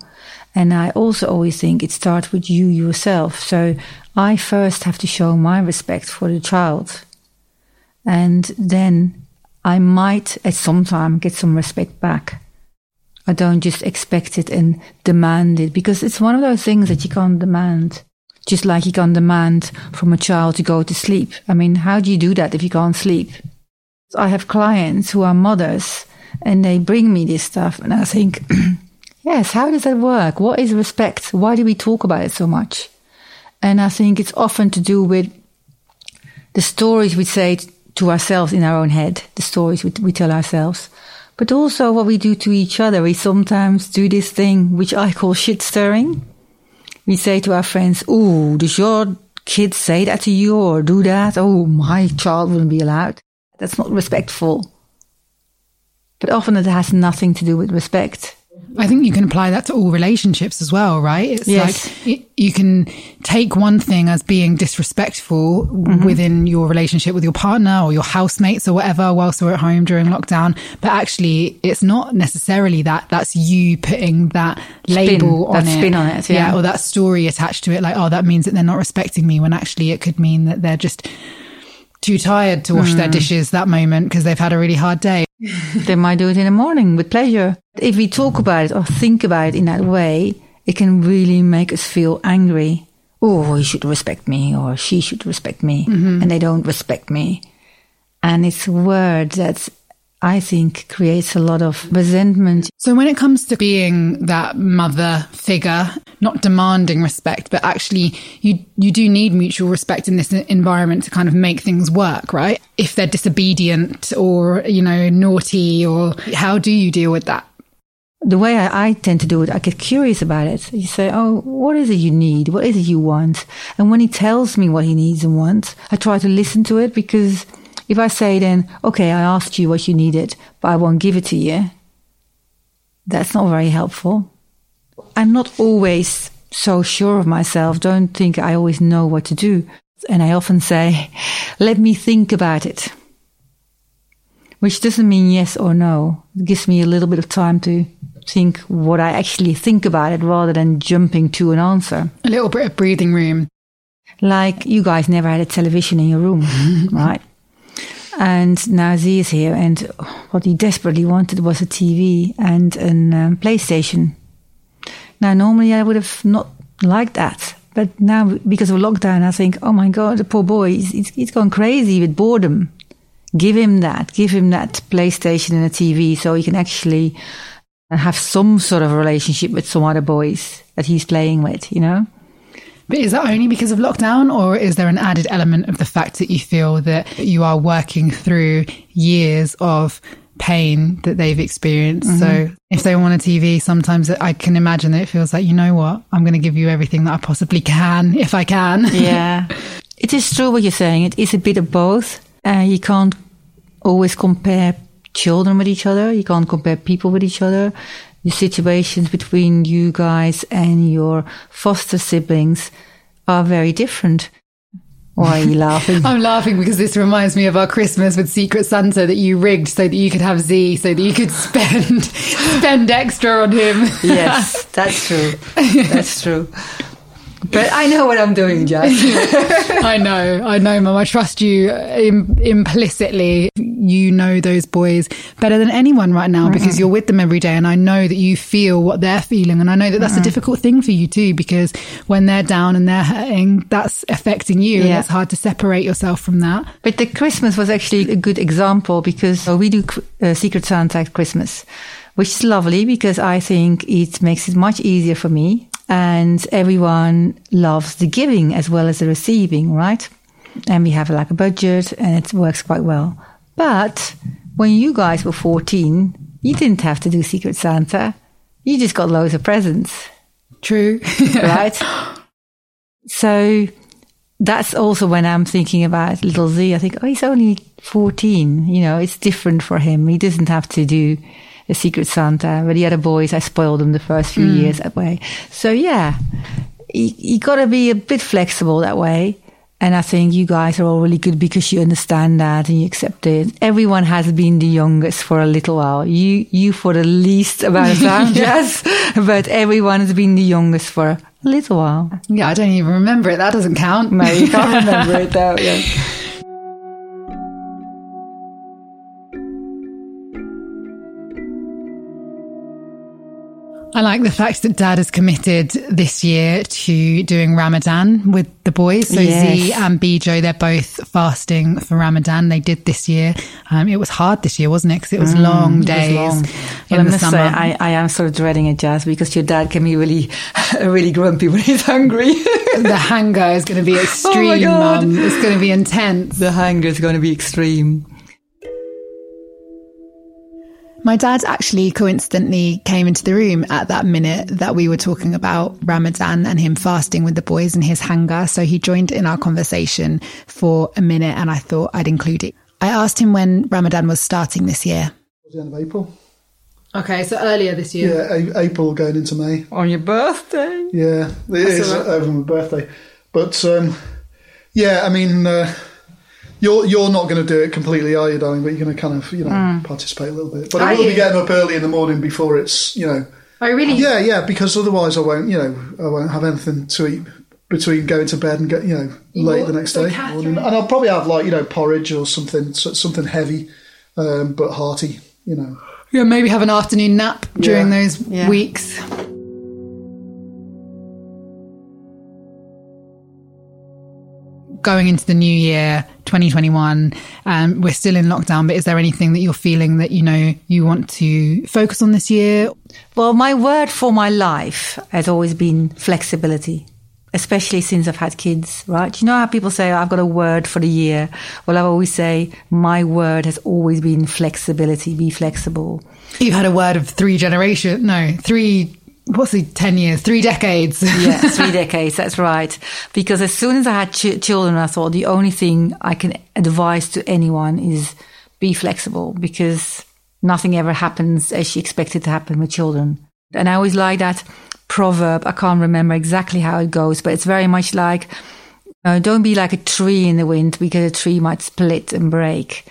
C: And I also always think it starts with you yourself. So I first have to show my respect for the child. And then I might at some time get some respect back. I don't just expect it and demand it because it's one of those things that you can't demand. Just like you can't demand from a child to go to sleep. I mean, how do you do that if you can't sleep? I have clients who are mothers and they bring me this stuff and I think, yes, how does that work? What is respect? Why do we talk about it so much? And I think it's often to do with the stories we say to ourselves in our own head, the stories we, we tell ourselves, but also what we do to each other. We sometimes do this thing which I call shit stirring. We say to our friends, Oh, does your kid say that to you or do that? Oh, my child wouldn't be allowed. That's not respectful. But often it has nothing to do with respect.
A: I think you can apply that to all relationships as well, right? It's
C: Yes.
A: like it, you can take one thing as being disrespectful
C: Mm-hmm.
A: within your relationship with your partner or your housemates or whatever whilst we're at home during lockdown. But actually, it's not necessarily that. That's you putting that label on
C: that
A: it.
C: spin on it, yeah.
A: Or that story attached to it. Like, oh, that means that they're not respecting me when actually it could mean that they're just too tired to wash their
C: Mm.
A: dishes that moment because they've had a really hard day.
C: they might do it in the morning with pleasure. If we talk about it or think about it in that way, it can really make us feel angry. Oh, he should respect me or she should respect me mm-hmm. and they don't respect me. And it's a word that I think creates a lot of resentment.
A: So when it comes to being that mother figure, not demanding respect, but actually you you do need mutual respect in this environment to kind of make things work, right? If they're disobedient or, you know, naughty or how do you deal with that?
C: the way I, I tend to do it, I get curious about it. You say, Oh, what is it you need? What is it you want? And when he tells me what he needs and wants, I try to listen to it because if I say then, okay, I asked you what you needed, but I won't give it to you, that's not very helpful. I'm not always so sure of myself. Don't think I always know what to do. And I often say, let me think about it which doesn't mean yes or no. It gives me a little bit of time to think what I actually think about it rather than jumping to an answer.
A: A little bit of breathing room.
C: Like you guys never had a television in your room, right? And now Z is here, and what he desperately wanted was a TV and a um, PlayStation. Now, normally I would have not liked that, but now because of lockdown, I think, oh my god, the poor boy, he's, he's, he's gone crazy with boredom. Give him that. Give him that PlayStation and a TV so he can actually have some sort of relationship with some other boys that he's playing with, you know?
A: But is that only because of lockdown or is there an added element of the fact that you feel that you are working through years of pain that they've experienced? So if they want a TV, sometimes I can imagine that it feels like, you know what, I'm going to give you everything that I possibly can if I can.
C: Yeah. it is true what you're saying. It is a bit of both. Uh, you can't always compare children with each other. You can't compare people with each other. The situations between you guys and your foster siblings are very different. Why are you laughing?
A: I'm laughing because this reminds me of our Christmas with Secret Santa that you rigged so that you could have Z, so that you could spend spend extra on him.
C: yes, that's true. That's true. But I know what I'm doing, Jack.
A: I know, I know, Mum. I trust you Im- implicitly. You know those boys better than anyone right now because you're with them every day, and I know that you feel what they're feeling, and I know that that's a difficult thing for you too because when they're down and they're hurting, that's affecting you, and
C: Yeah.
A: it's hard to separate yourself from that.
C: But the Christmas was actually a good example because we do uh, Secret Santa at Christmas, which is lovely because I think it makes it much easier for me. And everyone loves the giving as well as the receiving, right? And we have like a budget and it works quite well. But when you guys were 14, you didn't have to do Secret Santa. you just got loads of presents,
A: True.
C: right? so that's also when I'm thinking about little Z. I think, oh, he's only 14. You know, it's different for him. He doesn't have to do a Secret Santa. But the other boys, I spoiled them the first few mm. years that way. So yeah, you, you got to be a bit flexible that way. And I think you guys are all really good because you understand that and you accept it. Everyone has been the youngest for a little while. You, you for the least amount of time, yes. But everyone has been the youngest for a little while.
A: yeah, I don't even remember it. That doesn't count.
C: No, you can't remember it though. Yeah.
A: I like the fact that Dad has committed this year to doing Ramadan with the boys. So
C: Yes.
A: Z and Bijo, they're both fasting for Ramadan. They did this year. Um, it was hard this year, wasn't it? Because it was long
C: Mm, was
A: days
C: long. But
A: in
C: I
A: the summer.
C: say, I, I am sort of dreading it, Jaz, because your dad can be really, really grumpy when he's hungry.
A: the hunger is going to be extreme,
C: God.
A: Mum. It's going to be intense.
C: the hunger is going to be extreme.
A: My dad actually coincidentally came into the room at that minute that we were talking about Ramadan and him fasting with the boys and his hunger. So he joined in our conversation for a minute and I thought I'd include it. I asked him when Ramadan was starting this year.
B: the end of April.
A: Okay, so earlier this year.
B: Yeah, A- April going into May.
C: On your birthday?
B: Yeah, it is
A: all right.
B: over my birthday. But um, yeah, I mean, uh, you're you're not going to do it completely, are you, darling? But you're going to kind of you know participate a little bit. But I
A: Are
B: will
A: you?
B: be getting up early in the morning before it's you know.
A: Oh, really?
B: Yeah, yeah, because otherwise I won't you know I won't have anything to eat between going to bed and get you know late the next day.
A: Catherine-
B: And I'll probably have like you know porridge or something something heavy, um, but hearty. You know.
A: Yeah, maybe have an afternoon nap during
B: Yeah.
A: those
C: Yeah.
A: weeks. Going into the new year, 2021, um, we're still in lockdown, but is there anything that you're feeling that you know you want to focus on this year?
C: Well, my word for my life has always been flexibility, especially since I've had kids, right? You know how people say, I've got a word for the year? Well, I always say, my word has always been flexibility, be flexible.
A: You've had a word of three generation, no, three, what's the 10 years, three decades.
C: Yeah, three decades, that's right. Because as soon as I had ch- children, I thought the only thing I can advise to anyone is be flexible because nothing ever happens as you expect it to happen with children. And I always like that proverb. I can't remember exactly how it goes, but it's very much like, uh, don't be like a tree in the wind because a tree might split and break.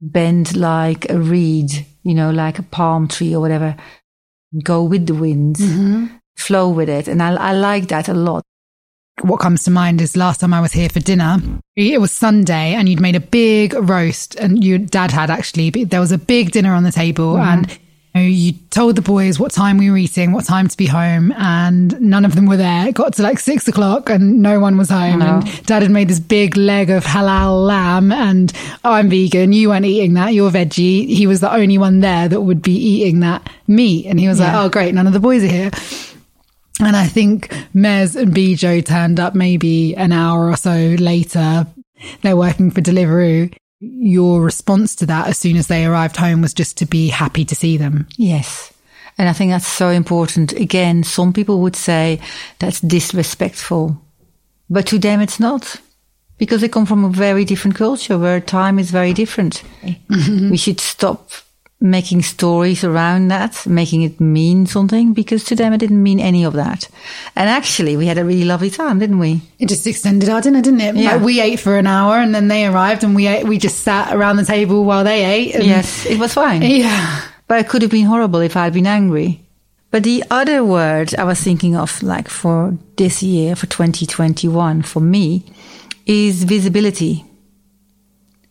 C: Bend like a reed, you know, like a palm tree or whatever. Go with the wind mm-hmm. flow with it. And I, I like that a lot.
A: what comes to mind is last time I was here for dinner, it was Sunday and you'd made a big roast and your dad had actually, there was a big dinner on the table mm-hmm. and you, told the boys what time we were eating, what time to be home and none of them were there. It got to like six o'clock and no one was home
C: No.
A: and dad had made this big leg of halal lamb and oh, I'm vegan. You weren't eating that. You're veggie. He was the only one there that would be eating that meat. And he was
C: Yeah.
A: like, oh great. None of the boys are here. And I think Mez and Bijo turned up maybe an hour or so later. They're working for Deliveroo. Your response to that as soon as they arrived home was just to be happy to see them.
C: Yes. And I think that's so important. Again, some people would say that's disrespectful, but to them it's not because they come from a very different culture where time is very different. Mm-hmm. We should stop making stories around that, making it mean something because to them it didn't mean any of that. And actually we had a really lovely time, didn't we?
A: It just extended our dinner, didn't it?
C: Yeah.
A: Like we ate for an hour and then they arrived and we ate, we just sat around the table while they ate. And
C: Yes, it was fine.
A: Yeah.
C: But it could have been horrible if I'd been angry. But the other word I was thinking of, like for this year, for 2021, for me, is visibility.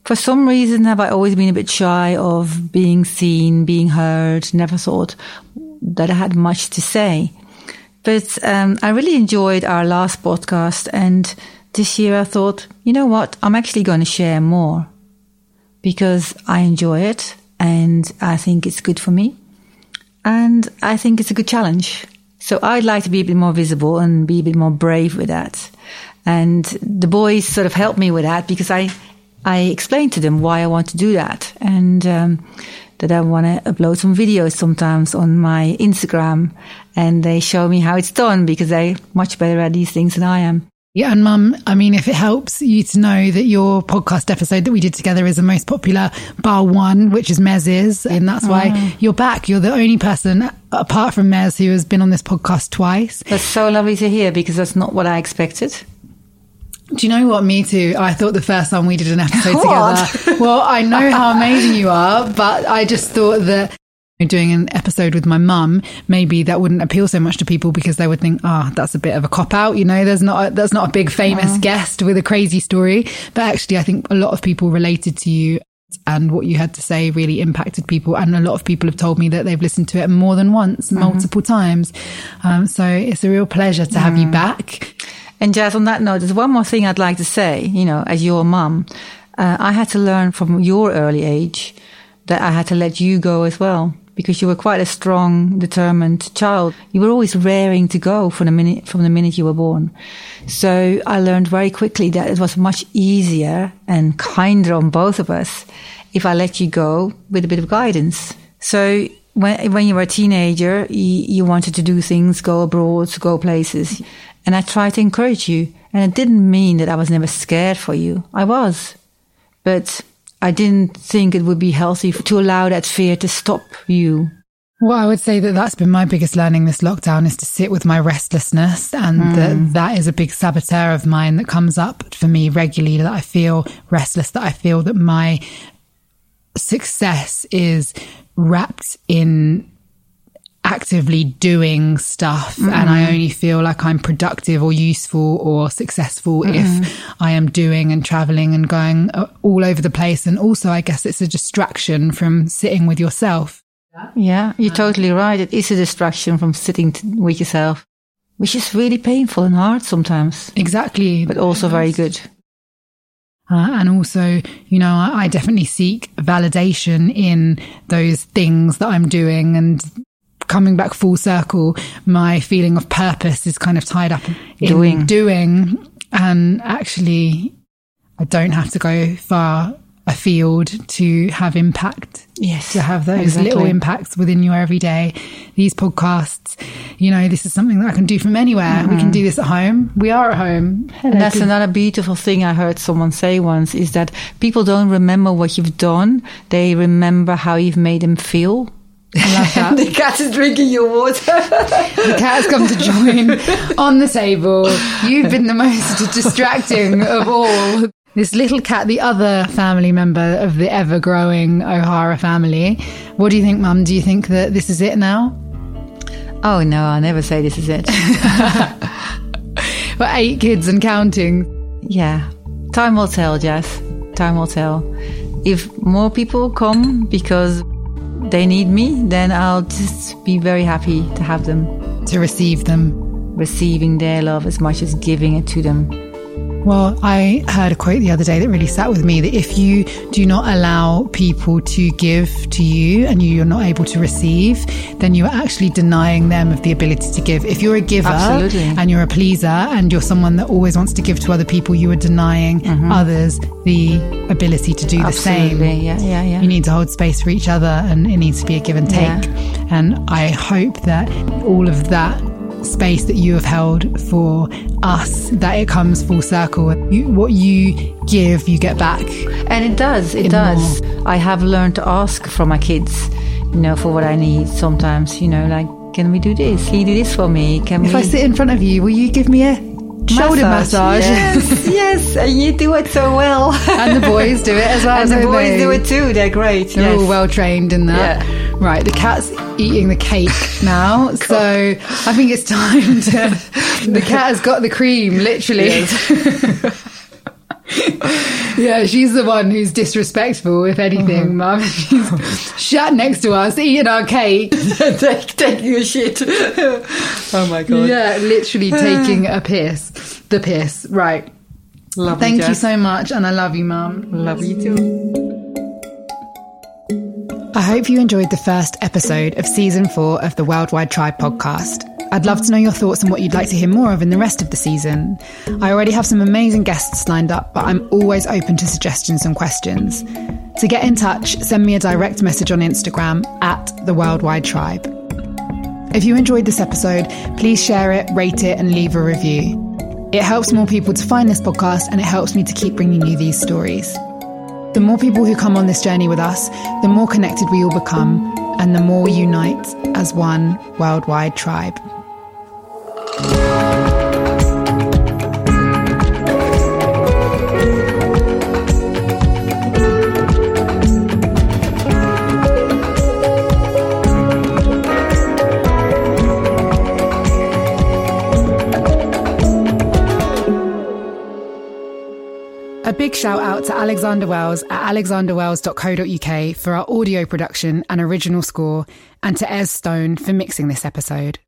C: For some reason, have I always been a bit shy of being seen, being heard, never thought that I had much to say. But um, I really enjoyed our last podcast. And this year I thought, you know what? I'm actually going to share more because I enjoy it and I think it's good for me. And I think it's a good challenge. So I'd like to be a bit more visible and be a bit more brave with that. And the boys sort of helped me with that because I, I explained to them why I want to do that. And um, that I want to upload some videos sometimes on my Instagram and they show me how it's done because they're much better at these things than I am.
A: Yeah, and mum, I mean, if it helps you to know that your podcast episode that we did together is the most popular, bar one, which is Mez's, and that's why you're back. You're the only person, apart from Mez, who has been on this podcast twice.
C: That's so lovely to hear because that's not what I expected.
A: Do you know what? Me too. I thought the first time we did an episode together. Well, I know how amazing you are, but I just thought that doing an episode with my mum, maybe that wouldn't appeal so much to people because they would think, oh, that's a bit of a cop out. You know, there's not, a, there's not a big famous guest with a crazy story. But actually, I think a lot of people related to you and what you had to say really impacted people. And a lot of people have told me that they've listened to it more than once, multiple times. Um, so it's a real pleasure to have you back.
C: And Jaz, on that note, there's one more thing I'd like to say. You know, as your mum, uh, I had to learn from your early age that I had to let you go as well because you were quite a strong, determined child. You were always raring to go from the minute from the minute you were born. So I learned very quickly that it was much easier and kinder on both of us if I let you go with a bit of guidance. So when when you were a teenager, you, you wanted to do things, go abroad, go places, and I tried to encourage you. And it didn't mean that I was never scared for you. I was, but I didn't think it would be healthy to allow that fear to stop you.
A: Well, I would say that that's been my biggest learning this lockdown is to sit with my restlessness and that hmm. that is a big saboteur of mine that comes up for me regularly that I feel restless, that I feel that my success is wrapped in actively doing stuff and I only feel like I'm productive or useful or successful if I am doing and traveling and going uh, all over the place and also I guess it's a distraction from sitting with yourself.
C: Yeah, you're totally right. It is a distraction from sitting t- with yourself, which is really painful and hard sometimes,
A: Exactly.
C: but also very good.
A: Uh, and also, you know, I, I definitely seek validation in those things that I'm doing and coming back full circle, my feeling of purpose is kind of tied up in
C: Doing.
A: doing. And actually, I don't have to go far afield to have impact.
C: Yes,
A: To have those
C: exactly.
A: little impacts within your everyday. These podcasts, you know, this is something that I can do from anywhere. We can mm-hmm. do this at home. We are at home.
C: And that's another beautiful thing I heard someone say once is that people don't remember what you've done. They remember how you've made them feel.
A: I love that.
C: the cat is drinking your water.
A: The cat's come to join on the table. You've been the most distracting of all. This little cat, the other family member of the ever growing O'Hara family. What do you think, Mum? Do you think that this is it now?
C: oh no, I'll never say this is it.
A: Well, eight kids and counting.
C: yeah. Time will tell, Jess. Time will tell. If more people come because they need me, then I'll just be very happy to have them
A: To receive them.
C: receiving their love as much as giving it to them.
A: Well, I heard a quote the other day that really sat with me that if you do not allow people to give to you and you're not able to receive, then you are actually denying them of the ability to give. If you're a giver
C: Absolutely.
A: and you're a pleaser and you're someone that always wants to give to other people, you are denying mm-hmm. others the ability to do the same.
C: Yeah, yeah, yeah.
A: You need to hold space for each other and it needs to be a give and take.
C: Yeah.
A: And I hope that all of that space that you have held for us, that it comes full circle. You, what you give, you get back.
C: And it does, it does. I have learned to ask from my kids, you know, for what I need sometimes, you know, like, can we do this? Can you do this for me? Can we
A: If
C: we
A: I sit in front of you, will you give me a shoulder massage?
C: Yes, yes, and you do it so well.
A: and the boys do it as well.
C: and the boys
A: they?
C: do it too. They're great.
A: They're
C: yes.
A: all well trained in that.
C: Yeah.
A: Right, the cat's eating the cake now, so I think it's time to. The cat has got the cream, literally. yeah, she's the one who's disrespectful, if anything, mm-hmm. Mum. She's sat next to us eating our cake.
C: Take, taking a shit. oh my god.
A: Yeah, literally taking a piss. The piss, right.
C: Love
A: Thank you
C: Jess.
A: so much, and I love you, Mum.
C: Love you too.
A: I hope you enjoyed the first episode of season four of the Worldwide Tribe podcast. I'd love to know your thoughts on what you'd like to hear more of in the rest of the season. I already have some amazing guests lined up, but I'm always open to suggestions and questions. To get in touch, send me a direct message on Instagram at the Worldwide Tribe. If you enjoyed this episode, please share it, rate it, and leave a review. It helps more people to find this podcast and it helps me to keep bringing you these stories. The more people who come on this journey with us, the more connected we all become, and the more we unite as one worldwide tribe. A big shout out to Alexander Wells at alexanderwells.co.uk for our audio production and original score, and to Ez Stone for mixing this episode.